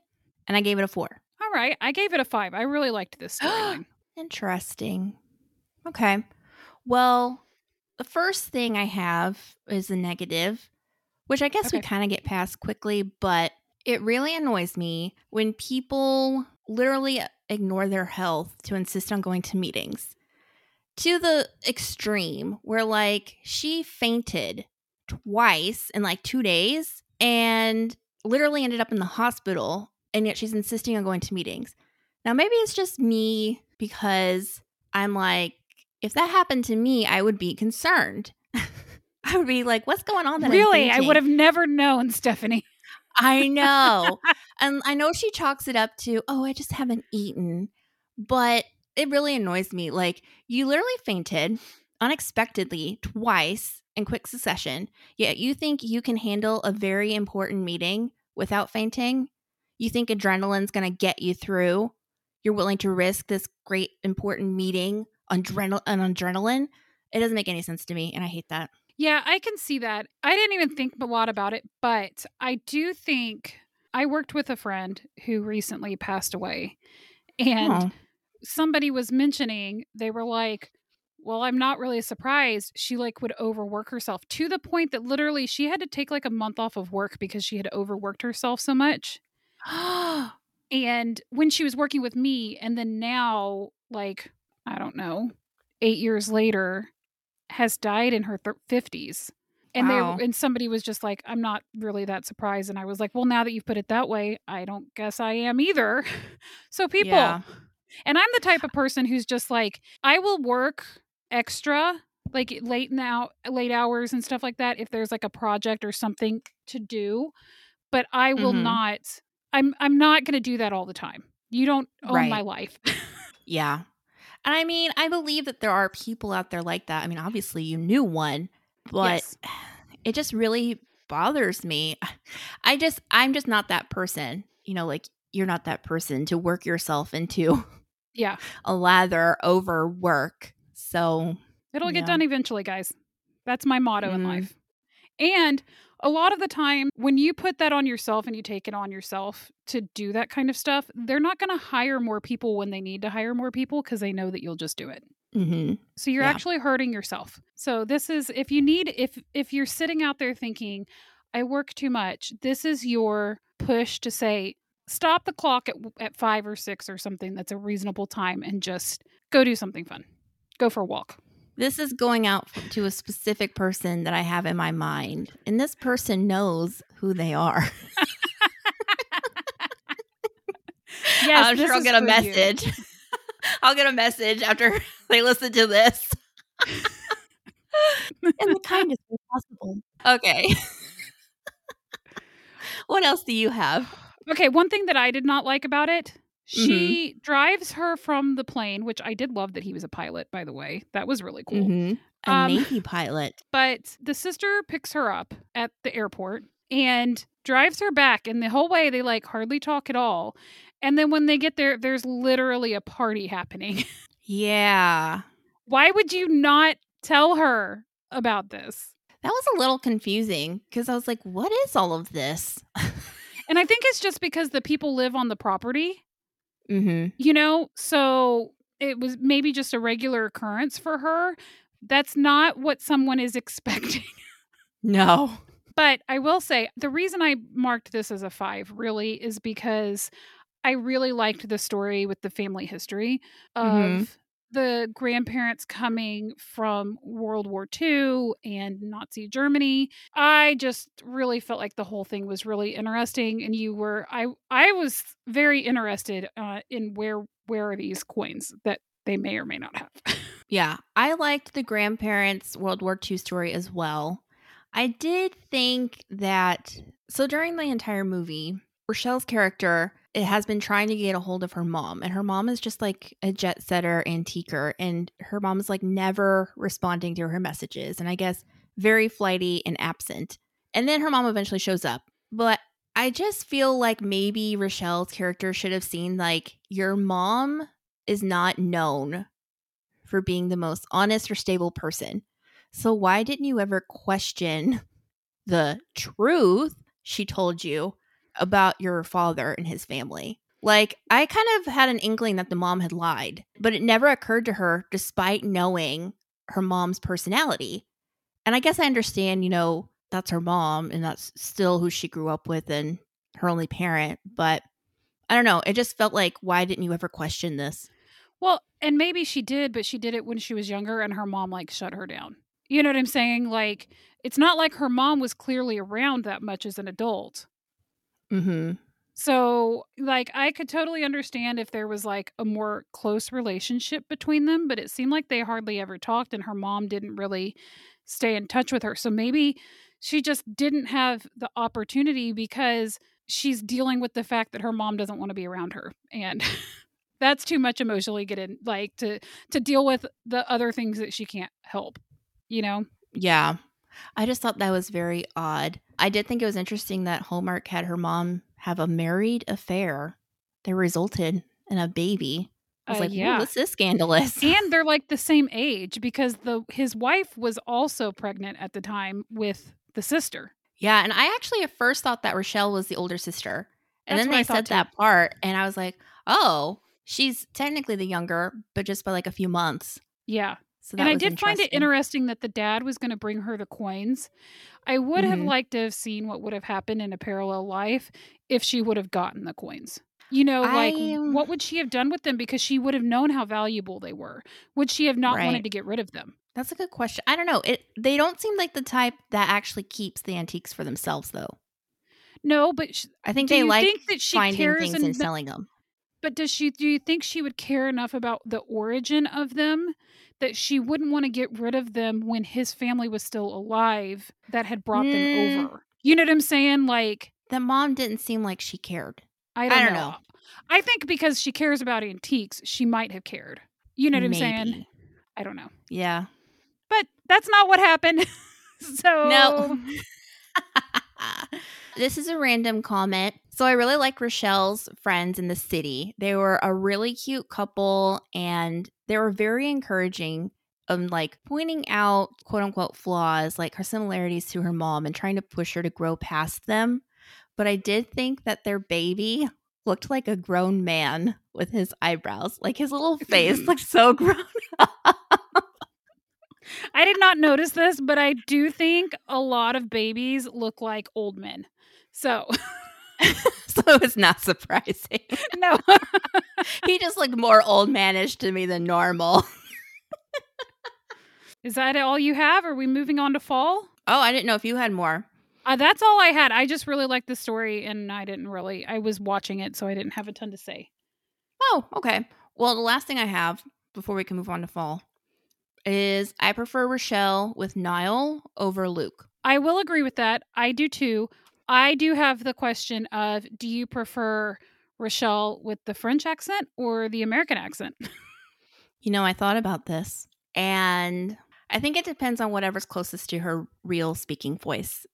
Speaker 2: And I gave it a four.
Speaker 1: all right, I gave it a five. I really liked this storyline.
Speaker 2: Interesting. Okay. Well, the first thing I have is the negative, which I guess we kind of get past quickly, but it really annoys me when people literally ignore their health to insist on going to meetings to the extreme where, like, she fainted twice in like two days and literally ended up in the hospital, and yet she's insisting on going to meetings. Now, maybe it's just me because I'm like, if that happened to me, I would be concerned. I would be like, what's going on? That
Speaker 1: really, I would have never known, Stephanie.
Speaker 2: I know. and I know she chalks it up to, oh, I just haven't eaten. But it really annoys me. Like, you literally fainted unexpectedly twice in quick succession, yet you think you can handle a very important meeting without fainting? You think adrenaline's going to get you through? You're willing to risk this great important meeting on, adrenal- on adrenaline? It doesn't make any sense to me, and I hate that.
Speaker 1: Yeah, I can see that. I didn't even think a lot about it, but I do think I worked with a friend who recently passed away. And
Speaker 2: Oh.
Speaker 1: somebody was mentioning they were like, "Well, I'm not really surprised. She like would overwork herself to the point that literally she had to take like a month off of work because she had overworked herself so much." And when she was working with me and then now like, I don't know, 8 years later has died in her thir- 50s. And
Speaker 2: Wow.
Speaker 1: they and somebody was just like, I'm not really that surprised. And I was like, well, now that you've put it that way, I don't guess I am either. so people,
Speaker 2: Yeah.
Speaker 1: And I'm the type of person who's just like, I will work extra, like late now, late hours and stuff like that, if there's like a project or something to do. But I will
Speaker 2: Mhm.
Speaker 1: not. I'm I'm not going to do that all the time. You don't own
Speaker 2: Right.
Speaker 1: my life.
Speaker 2: Yeah. And I mean, I believe that there are people out there like that. I mean, obviously you knew one, but
Speaker 1: Yes.
Speaker 2: it just really bothers me. I just I'm just not that person. You know, like you're not that person to work yourself into
Speaker 1: yeah,
Speaker 2: a lather over work. So,
Speaker 1: it'll get
Speaker 2: Yeah.
Speaker 1: done eventually, guys. That's my motto in
Speaker 2: Mhm.
Speaker 1: life. And a lot of the time, when you put that on yourself and you take it on yourself to do that kind of stuff, they're not going to hire more people when they need to hire more people because they know that you'll just do it.
Speaker 2: mhm.
Speaker 1: So you're
Speaker 2: Yeah.
Speaker 1: actually hurting yourself. So this is if you need if if you're sitting out there thinking I work too much, this is your push to say stop the clock at at 5 or 6 or something that's a reasonable time and just go do something fun. Go for a walk.
Speaker 2: This is going out to a specific person that I have in my mind, and this person knows who they are.
Speaker 1: Yes,
Speaker 2: I'm sure I'll get a message. I'll get a message after they listen to this. in the kindest way possible. Okay. what else do you have?
Speaker 1: Okay, one thing that I did not like about it,
Speaker 2: Mm-hmm.
Speaker 1: she drives her from the plane, which I did love that he was a pilot, by the way. That was really cool.
Speaker 2: Mhm. A
Speaker 1: Um,
Speaker 2: Navy pilot.
Speaker 1: But the sister picks her up at the airport and drives her back. And the whole way, they like hardly talk at all. And then when they get there, there's literally a party happening.
Speaker 2: Yeah.
Speaker 1: Why would you not tell her about this?
Speaker 2: That was a little confusing because I was like, what is all of this?
Speaker 1: And I think it's just because the people live on the property,
Speaker 2: mm-hmm.
Speaker 1: you know? So it was maybe just a regular occurrence for her. That's not what someone is expecting.
Speaker 2: No.
Speaker 1: But I will say the reason I marked this as a five really is because I really liked the story with the family history of
Speaker 2: Mhm.
Speaker 1: The grandparents coming from World War II and Nazi Germany. I just really felt like the whole thing was really interesting, and you were I I was very interested uh, in where where are these coins that they may or may not have.
Speaker 2: Yeah. I liked the grandparents' World War II story as well. I did think that so during the entire movie, Rochelle's character it has been trying to get a hold of her mom, and her mom is just like a jet setter antiquer, and her mom is like never responding to her messages, and I guess very flighty and absent. And then her mom eventually shows up, but I just feel like maybe Rochelle's character should have seen like your mom is not known for being the most honest or stable person. So why didn't you ever question the truth she told you about your father and his family? Like, I kind of had an inkling that the mom had lied, but it never occurred to her despite knowing her mom's personality. And I guess I understand, you know, that's her mom and that's still who she grew up with and her only parent, but I don't know. It just felt like, why didn't you ever question this?
Speaker 1: Well, and maybe she did, but she did it when she was younger and her mom like shut her down. You know what I'm saying? Like it's not like her mom was clearly around that much as an adult.
Speaker 2: Mm-hmm.
Speaker 1: So, like I could totally understand if there was like a more close relationship between them, but it seemed like they hardly ever talked and her mom didn't really stay in touch with her. So maybe she just didn't have the opportunity because she's dealing with the fact that her mom doesn't want to be around her and that's too much emotionally get in like to to deal with the other things that she can't help you know
Speaker 2: Yeah. I just thought that was very odd. I did think it was interesting that Hallmark had her mom have a married affair that resulted in a baby. I was
Speaker 1: Uh,
Speaker 2: like,
Speaker 1: yeah.
Speaker 2: this is scandalous?
Speaker 1: and they're like the same age because the his wife was also pregnant at the time with the sister
Speaker 2: yeah. And I actually at first thought that Rochelle was the older sister. And
Speaker 1: That's
Speaker 2: then
Speaker 1: I
Speaker 2: they said
Speaker 1: too.
Speaker 2: that part. And I was like, oh, she's technically the younger, but just by like a few months.
Speaker 1: yeah
Speaker 2: So
Speaker 1: and i did find it
Speaker 2: interesting.
Speaker 1: that the dad was going to bring her the coins i would have
Speaker 2: Mhm.
Speaker 1: liked to have seen what would have happened in a parallel life if she would have gotten the coins you know like
Speaker 2: I, um,
Speaker 1: what would she have done with them because she would have known how valuable they were would she have not
Speaker 2: Right.
Speaker 1: wanted to get rid of them
Speaker 2: That's a good question. I don't know. It they don't seem like the type that actually keeps the antiques for themselves though.
Speaker 1: no but sh-
Speaker 2: I think they like
Speaker 1: think that she
Speaker 2: finding
Speaker 1: cares
Speaker 2: things
Speaker 1: and
Speaker 2: and selling them.
Speaker 1: But does she do you think she would care enough about the origin of them that she wouldn't want to get rid of them when his family was still alive that had brought
Speaker 2: Mm.
Speaker 1: them over? You know what I'm saying? Like
Speaker 2: The mom didn't seem like she cared.
Speaker 1: I don't,
Speaker 2: don't
Speaker 1: know.
Speaker 2: know.
Speaker 1: I think because she cares about antiques, she might have cared. You know what I'm saying? I don't know.
Speaker 2: Yeah.
Speaker 1: But that's not what happened. so
Speaker 2: No. this is a random comment. So I really like Rachelle's friends in the city. They were a really cute couple and they were very encouraging of like pointing out quote unquote flaws, like her similarities to her mom and trying to push her to grow past them. But I did think that their baby looked like a grown man with his eyebrows. Like his little face looked so grown
Speaker 1: I did not notice this, but I do think a lot of babies look like old men. So
Speaker 2: so it's not surprising.
Speaker 1: no.
Speaker 2: he just looked more old manish to me than normal.
Speaker 1: Is that all you have? Are we moving on to fall?
Speaker 2: Oh, I didn't know if you had more.
Speaker 1: Uh, that's all I had. I just really liked the story, and I didn't really. I was watching it, so I didn't have a ton to say.
Speaker 2: Oh, okay. Well, the last thing I have before we can move on to fall is I prefer Rachelle with Niall over Luke.
Speaker 1: I will agree with that. I do too. I do have the question of: Do you prefer Rachelle with the French accent or the American accent?
Speaker 2: You know, I thought about this and I think it depends on whatever's closest to her real speaking voice.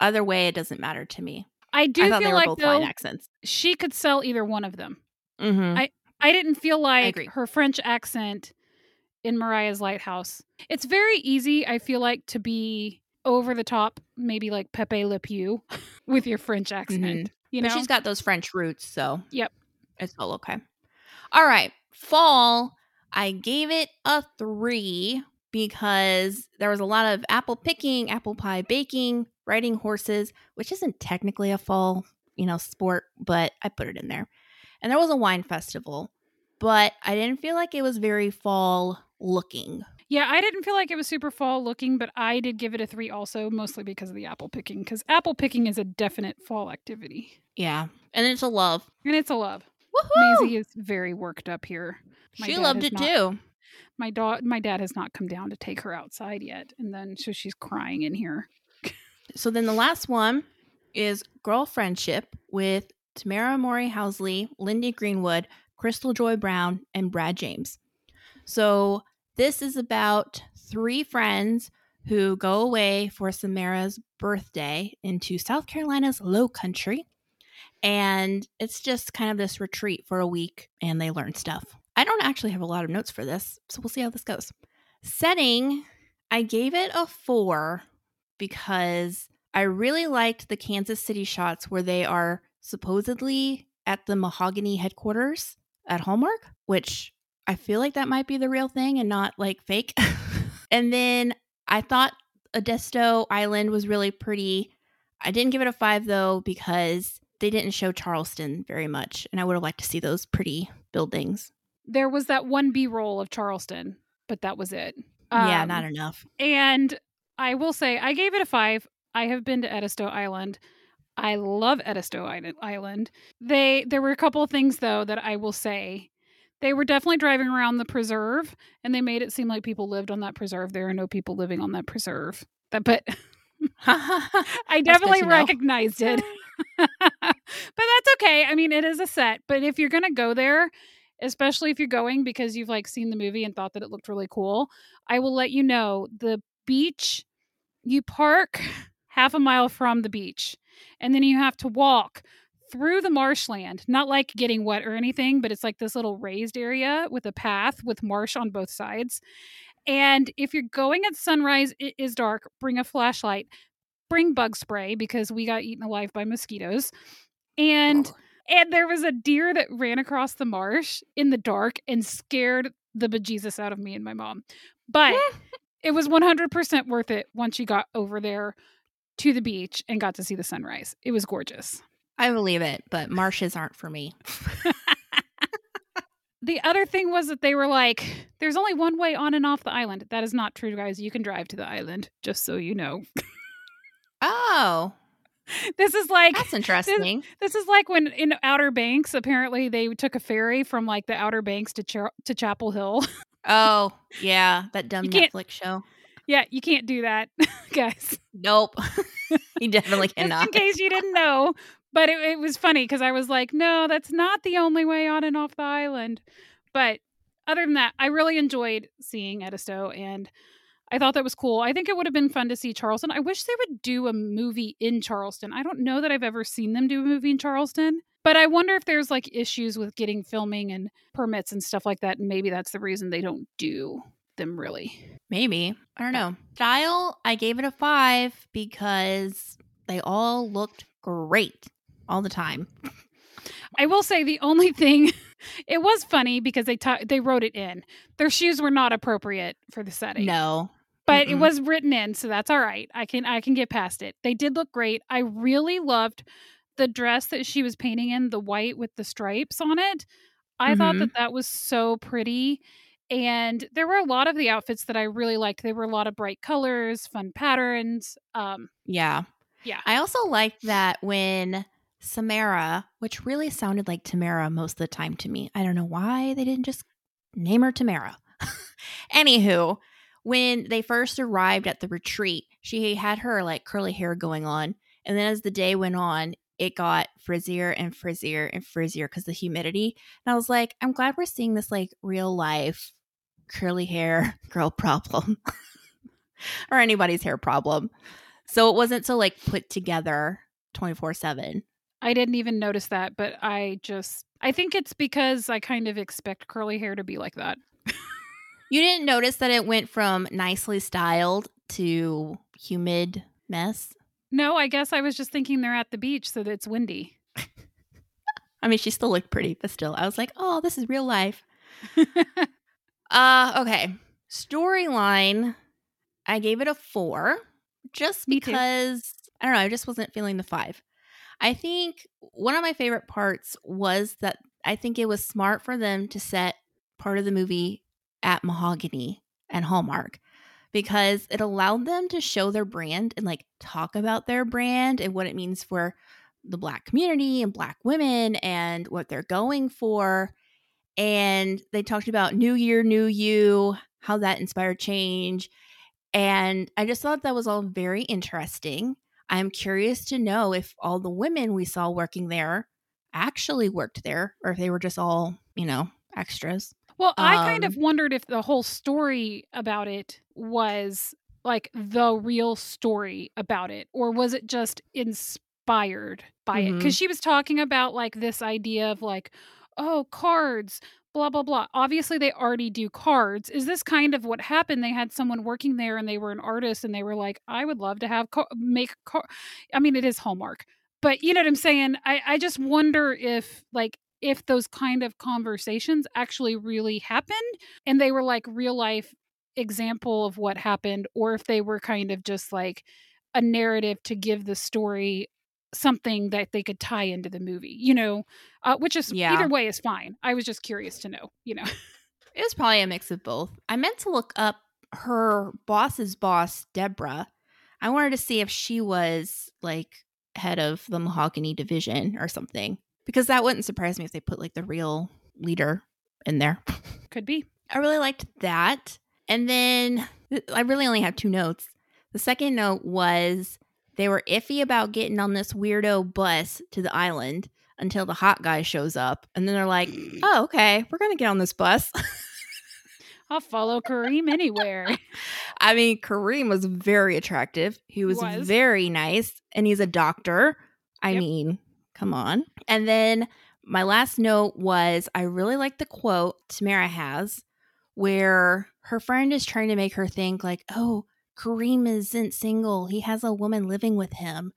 Speaker 2: Other way, it doesn't matter to me.
Speaker 1: I do
Speaker 2: I thought they
Speaker 1: feel
Speaker 2: were
Speaker 1: like
Speaker 2: both
Speaker 1: though
Speaker 2: fine accents.
Speaker 1: she could sell either one of them.
Speaker 2: Mm-hmm.
Speaker 1: I didn't feel like her French accent in Mariah's Lighthouse. It's very easy, I feel like, to be over the top, maybe like Pepe Le Pew with your French accent.
Speaker 2: Mhm.
Speaker 1: You know,
Speaker 2: but she's got those French roots, so
Speaker 1: Yep.
Speaker 2: it's all okay. All right, fall. I gave it a three because there was a lot of apple picking, apple pie baking, riding horses, which isn't technically a fall, you know, sport, but I put it in there. And there was a wine festival, but I didn't feel like it was very fall looking.
Speaker 1: Yeah, I didn't feel like it was super fall looking, but I did give it a three also, mostly because of the apple picking, because apple picking is a definite fall activity.
Speaker 2: Yeah, and it's a love.
Speaker 1: And it's a love.
Speaker 2: Woohoo!
Speaker 1: Maisie is very worked up here. My
Speaker 2: She loved it
Speaker 1: not-
Speaker 2: too.
Speaker 1: My dog, my dad has not come down to take her outside yet, and then so she's crying in here.
Speaker 2: So then the last one is Girlfriendship with Tamara Mori Housley, Lyndie Greenwood, Krystal Joy Brown, and Brad James. So this is about three friends who go away for Samara's birthday into South Carolina's low country. And it's just kind of this retreat for a week and they learn stuff. I don't actually have a lot of notes for this, so we'll see how this goes. Setting, I gave it a four because I really liked the Kansas City shots where they are supposedly at the Mahogany headquarters at Hallmark, which I feel like that might be the real thing and not like fake. and then I thought Edisto Island was really pretty. I didn't give it a five though because they didn't show Charleston very much, and I would have liked to see those pretty buildings.
Speaker 1: There was that one B roll of Charleston, but that was it.
Speaker 2: yeah,
Speaker 1: Um,
Speaker 2: not enough.
Speaker 1: And I will say, I gave it a five. I have been to Edisto Island. I love Edisto Island- Island. They there were a couple of things though that I will say. They were definitely driving around the preserve, and they made it seem like people lived on that preserve. There are no people living on that preserve. That, but I definitely
Speaker 2: to know.
Speaker 1: recognized it. but that's okay. I mean, it is a set. But if you're gonna go there, especially if you're going because you've like seen the movie and thought that it looked really cool, I will let you know the beach. You park half a mile from the beach, and then you have to walk through the marshland. Not like getting wet or anything, but it's like this little raised area with a path with marsh on both sides. And if you're going at sunrise, it is dark. Bring a flashlight. Bring bug spray because we got eaten alive by mosquitoes. And and there was a deer that ran across the marsh in the dark and scared the bejesus out of me and my mom. But it was 100% worth it once you got over there to the beach and got to see the sunrise. It was gorgeous.
Speaker 2: I believe it, but marshes aren't for me.
Speaker 1: The other thing was that they were like, there's only one way on and off the island. That is not true, guys. You can drive to the island, just so you know.
Speaker 2: Oh,
Speaker 1: this is like
Speaker 2: That's interesting.
Speaker 1: this is like when in Outer Banks, apparently they took a ferry from like the Outer Banks to to Chapel Hill.
Speaker 2: oh, yeah, that dumb Netflix show.
Speaker 1: yeah, you can't do that, guys.
Speaker 2: Nope. you definitely cannot.
Speaker 1: in case you didn't know. But it, it was funny because I was like, no, that's not the only way on and off the island. But other than that, I really enjoyed seeing Edisto and I thought that was cool. I think it would have been fun to see Charleston. I wish they would do a movie in Charleston. I don't know that I've ever seen them do a movie in Charleston, but I wonder if there's like issues with getting filming and permits and stuff like that. And maybe that's the reason they don't do them really.
Speaker 2: Maybe. I don't know. Style, I gave it a five because they all looked great all the time.
Speaker 1: I will say the only thing it was funny because they ta- they wrote it in. Their shoes were not appropriate for the setting.
Speaker 2: No.
Speaker 1: but it
Speaker 2: Mm-mm.
Speaker 1: was written in, so that's all right. I can I can get past it. They did look great. I really loved the dress that she was painting in, the white with the stripes on it. I thought
Speaker 2: Mhm.
Speaker 1: that that was so pretty. And there were a lot of the outfits that I really liked. They were a lot of bright colors, fun patterns. Um,
Speaker 2: Yeah.
Speaker 1: Yeah.
Speaker 2: I also liked that when Samara, which really sounded like Tamara most of the time to me. I don't know why they didn't just name her Tamara. Anywho, when they first arrived at the retreat, she had her like curly hair going on. And then as the day went on, it got frizzier and frizzier and frizzier because the humidity. And I was like, I'm glad we're seeing this like real life curly hair girl problem or anybody's hair problem. So it wasn't so like put together 24 7.
Speaker 1: I didn't even notice that, but I just I think it's because I kind of expect curly hair to be like that.
Speaker 2: You didn't notice that it went from nicely styled to humid mess?
Speaker 1: No, I guess I was just thinking they're at the beach so that it's windy.
Speaker 2: I mean, she still looked pretty, but still, I was like, oh, this is real life. Uh, okay. Storyline, I gave it a four just because I don't know, I just wasn't feeling the five. I think one of my favorite parts was that I think it was smart for them to set part of the movie at Mahogany and Hallmark because it allowed them to show their brand and like talk about their brand and what it means for the black community and black women and what they're going for. And they talked about new year new you how that inspired change. And i just thought that was all very interesting i'm curious to know if all the women we saw working there actually worked there or if they were just all you know extras
Speaker 1: Well, I kind
Speaker 2: Um,
Speaker 1: of wondered if the whole story about it was like the real story about it, or was it just inspired by it?
Speaker 2: Mhm.
Speaker 1: Because she was talking about like this idea of like, oh, cards, blah, blah, blah. Obviously, they already do cards. Is this kind of what happened? They had someone working there and they were an artist and they were like, I would love to have, ca- make, car-. I mean, it is Hallmark. But you know what I'm saying? I, I just wonder if like if those kind of conversations actually really happened and they were like real life example of what happened or if they were kind of just like a narrative to give the story something that they could tie into the movie you know uh, which is
Speaker 2: Yeah.
Speaker 1: either way is fine i was just curious to know you know
Speaker 2: it was probably a mix of both i meant to look up her boss's boss deborah i wanted to see if she was like head of the mahogany division or something because that wouldn't surprise me if they put like the real leader in there
Speaker 1: could be
Speaker 2: I really liked that. And then I really only have two notes. The second note was they were iffy about getting on this weirdo bus to the island until the hot guy shows up. And then they're like, mm. oh, okay, we're going to get on this bus.
Speaker 1: i'll follow kareem anywhere
Speaker 2: I mean, Kareem was very attractive. He was,
Speaker 1: Was.
Speaker 2: very nice. And he's a doctor. I
Speaker 1: Yep.
Speaker 2: mean, come on. And then my last note was I really like the quote Tamara has where her friend is trying to make her think, like, oh, Kareem isn't single. He has a woman living with him.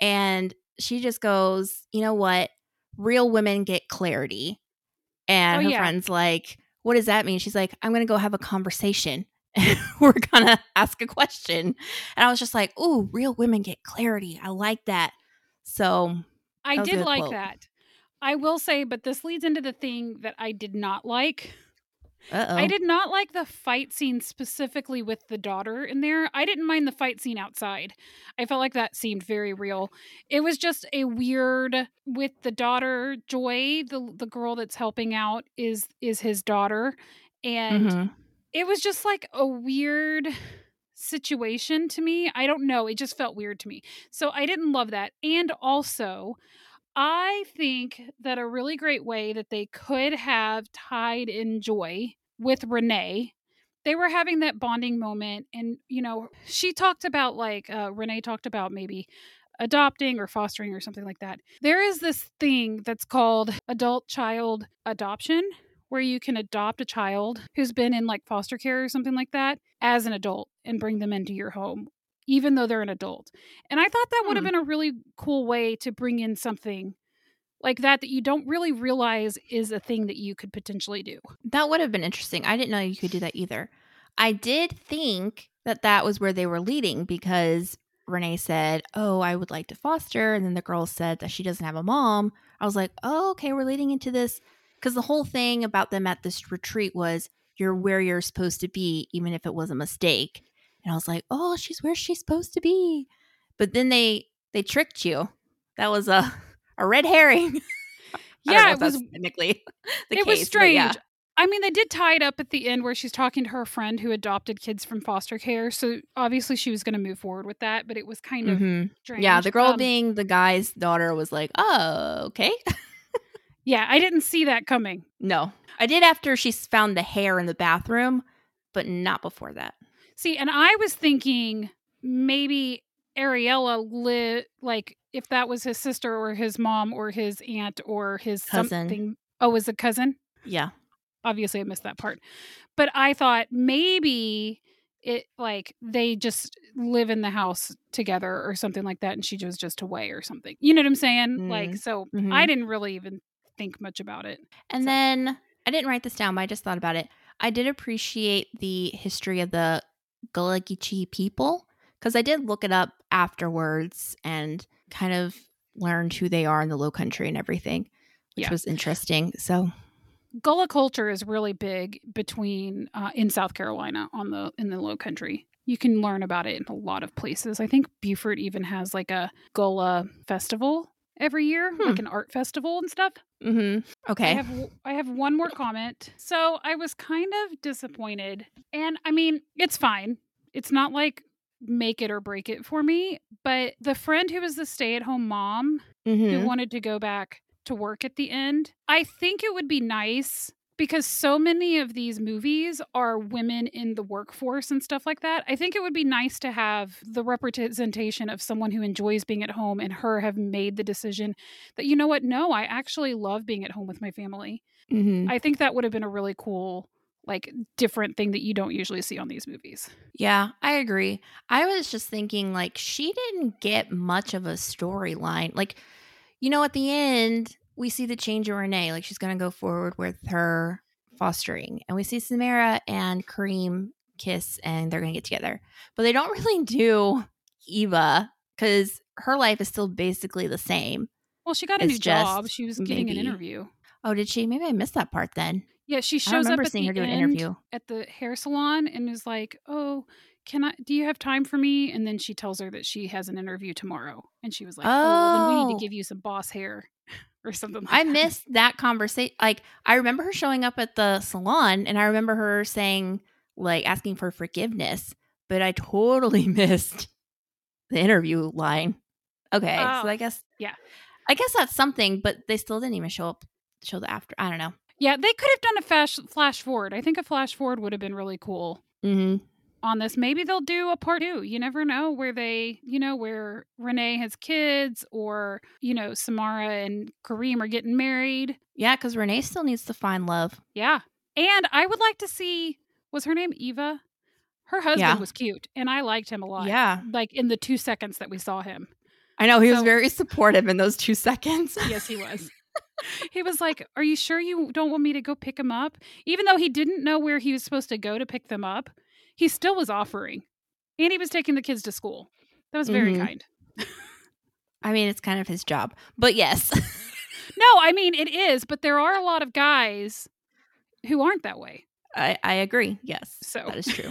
Speaker 2: And she just goes, you know what? Real women get clarity. Oh, and
Speaker 1: Oh,
Speaker 2: her
Speaker 1: yeah.
Speaker 2: friend's like, what does that mean? She's like, I'm going to go have a conversation. We're going to ask a question. And I was just like, ooh, real women get clarity. I like that. So,
Speaker 1: I did like
Speaker 2: quote.
Speaker 1: that. I will say, but this leads into the thing that I did not like.
Speaker 2: Uh-oh.
Speaker 1: I did not like the fight scene specifically with the daughter in there. I didn't mind the fight scene outside. I felt like that seemed very real. It was just a weird with the daughter Joy, the the girl that's helping out is is his daughter and
Speaker 2: Mhm.
Speaker 1: it was just like a weird situation to me. I don't know, it just felt weird to me. So I didn't love that. And also, I think that a really great way that they could have tied in Joy with Renee. They were having that bonding moment, and you know, she talked about like uh, Renee talked about maybe adopting or fostering or something like that. There is this thing that's called adult child adoption, where you can adopt a child who's been in like foster care or something like that as an adult and bring them into your home, even though they're an adult. And I thought that would have
Speaker 2: Hmm.
Speaker 1: been a really cool way to bring in something like that that you don't really realize is a thing that you could potentially do.
Speaker 2: That would have been interesting. I didn't know you could do that either. I did think that that was where they were leading because Renee said, "Oh, I would like to foster," and then the girl said that she doesn't have a mom. I was like, "Oh, okay, we're leading into this." Because the whole thing about them at this retreat was you're where you're supposed to be, even if it was a mistake. And I was like, "Oh, she's where she's supposed to be," but then they they tricked you. That was a a red herring. I don't know
Speaker 1: Yeah, it was
Speaker 2: technically the
Speaker 1: it
Speaker 2: case,
Speaker 1: was strange.
Speaker 2: yeah.
Speaker 1: I mean, they did tie it up at the end where she's talking to her friend who adopted kids from foster care. So obviously she was going to move forward with that, but it was kind of
Speaker 2: Mhm.
Speaker 1: strange.
Speaker 2: Yeah, the girl
Speaker 1: Um,
Speaker 2: being the guy's daughter was like, "Oh, okay."
Speaker 1: Yeah, I didn't see that coming.
Speaker 2: no, I did after she found the hair in the bathroom, but not before that.
Speaker 1: See, and I was thinking maybe Ariella lit like if that was his sister or his mom or his aunt or his
Speaker 2: Cousin.
Speaker 1: something. Oh, was a cousin?
Speaker 2: Yeah,
Speaker 1: Obviously, I missed that part. But I thought maybe it like they just live in the house together or something like that, and she was just away or something. You know what I'm saying? Like,
Speaker 2: Mm,
Speaker 1: so
Speaker 2: mhm.
Speaker 1: I didn't really even think much about it.
Speaker 2: and
Speaker 1: So-
Speaker 2: then I didn't write this down, but I just thought about it. I did appreciate the history of the Gullah Geechee people because I did look it up afterwards and kind of learned who they are in the Low Country and everything, which
Speaker 1: Yeah.
Speaker 2: was interesting. So
Speaker 1: Gullah culture is really big between uh, in South Carolina on the in the Low Country. You can learn about it in a lot of places. I think Beaufort even has like a Gullah festival every year,
Speaker 2: Hmm.
Speaker 1: like an art festival and stuff.
Speaker 2: Mhm. Okay.
Speaker 1: I have I have one more comment. So I was kind of disappointed, and I mean it's fine. It's not like make it or break it for me. But the friend who was the stay at home mom who
Speaker 2: Mhm.
Speaker 1: wanted to go back to work at the end. I think it would be nice because so many of these movies are women in the workforce and stuff like that. I think it would be nice to have the representation of someone who enjoys being at home and her have made the decision that, you know what, no, I actually love being at home with my family.
Speaker 2: Mhm.
Speaker 1: I think that would have been a really cool, like, different thing that you don't usually see on these movies.
Speaker 2: Yeah, I agree. I was just thinking, like, she didn't get much of a storyline. Like, you know, at the end, we see the change in Renee. Like, she's going to go forward with her fostering. And we see Samara and Kareem kiss and they're going to get together. But they don't really do Eva because her life is still basically the same.
Speaker 1: Well, she got a new job. She was getting an interview.
Speaker 2: Oh, did she? Maybe I missed that part then.
Speaker 1: Yeah, she shows up at
Speaker 2: seeing
Speaker 1: the
Speaker 2: her do an
Speaker 1: end
Speaker 2: interview.
Speaker 1: at the hair salon and is like, "Oh, can I? Do you have time for me?" And then she tells her that she has an interview tomorrow, and she was like, "Oh, then we need
Speaker 2: Oh.
Speaker 1: to give you some boss hair or something." like
Speaker 2: I
Speaker 1: that.
Speaker 2: missed that conversation. Like, I remember her showing up at the salon and I remember her saying, like, asking for forgiveness, but I totally missed the interview line. Okay.
Speaker 1: Oh,
Speaker 2: so I guess,
Speaker 1: yeah.
Speaker 2: I guess that's something, but they still didn't even show up, show the after. I don't know.
Speaker 1: Yeah, they could have done a flash flash forward. I think a flash forward would have been really cool
Speaker 2: Mm-hmm.
Speaker 1: On this. Maybe they'll do a part two. You never know where they, you know, where Renee has kids or you know Samara and Kareem are getting married.
Speaker 2: Yeah. Cause Renee still needs to find love.
Speaker 1: Yeah. And I would like to see was her name Eva? Her husband
Speaker 2: Yeah.
Speaker 1: was cute and I liked him a lot.
Speaker 2: Yeah.
Speaker 1: Like in the 2 seconds that we saw him.
Speaker 2: I know he was very supportive in those two seconds.
Speaker 1: Yes, he was. he was like, "Are you sure you don't want me to go pick him up?" Even though he didn't know where he was supposed to go to pick them up, he still was offering. And he was taking the kids to school. That was very
Speaker 2: Mhm.
Speaker 1: kind.
Speaker 2: I mean, it's kind of his job, but yes.
Speaker 1: No, I mean it is, but there are a lot of guys who aren't that way.
Speaker 2: I, I agree. Yes.
Speaker 1: So.
Speaker 2: that is true.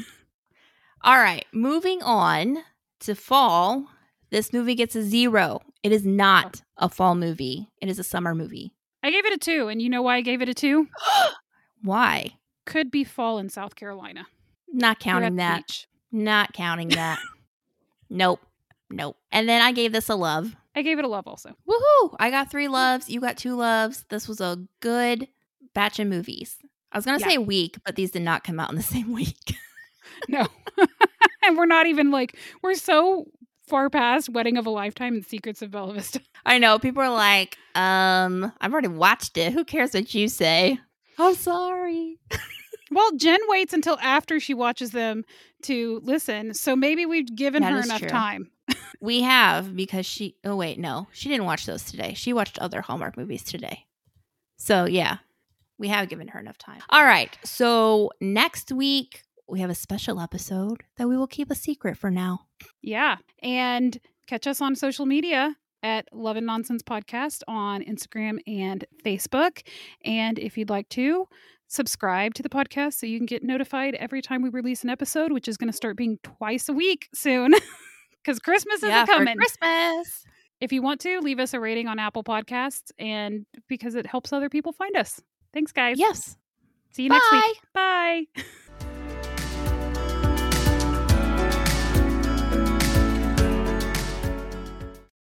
Speaker 2: All right. Moving on to fall. This movie gets a zero. It is not a fall movie. It is a summer movie.
Speaker 1: I gave it a two, and you know why I gave it a two?
Speaker 2: Why?
Speaker 1: Could be fall in South Carolina.
Speaker 2: Not counting that. Not counting that. nope. Nope. And then I gave this a love.
Speaker 1: I gave it a love also.
Speaker 2: Woohoo! I got three loves. You got two loves. This was a good batch of movies. I was going to
Speaker 1: Yeah.
Speaker 2: say week, but these did not come out in the same week.
Speaker 1: No. and we're not even like, we're so far past Wedding of a Lifetime and Secrets of Bella Vista.
Speaker 2: I know. People are like, um, I've already watched it. Who cares what you say? I'm sorry.
Speaker 1: Well, Jen waits until after she watches them to listen. So maybe we've given
Speaker 2: That
Speaker 1: her enough
Speaker 2: true.
Speaker 1: time.
Speaker 2: We have because she, oh, wait, no, she didn't watch those today. She watched other Hallmark movies today. So, yeah, we have given her enough time. All right. So, next week, we have a special episode that we will keep a secret for now.
Speaker 1: Yeah. And catch us on social media at Love and Nonsense Podcast on Instagram and Facebook. And if you'd like to, subscribe to the podcast so you can get notified every time we release an episode, which is going to start being twice a week soon because Christmas is
Speaker 2: yeah,
Speaker 1: a coming.
Speaker 2: Christmas.
Speaker 1: If you want to, leave us a rating on Apple Podcasts and because it helps other people find us. Thanks, guys.
Speaker 2: Yes.
Speaker 1: See you next
Speaker 2: Bye.
Speaker 1: week. Bye.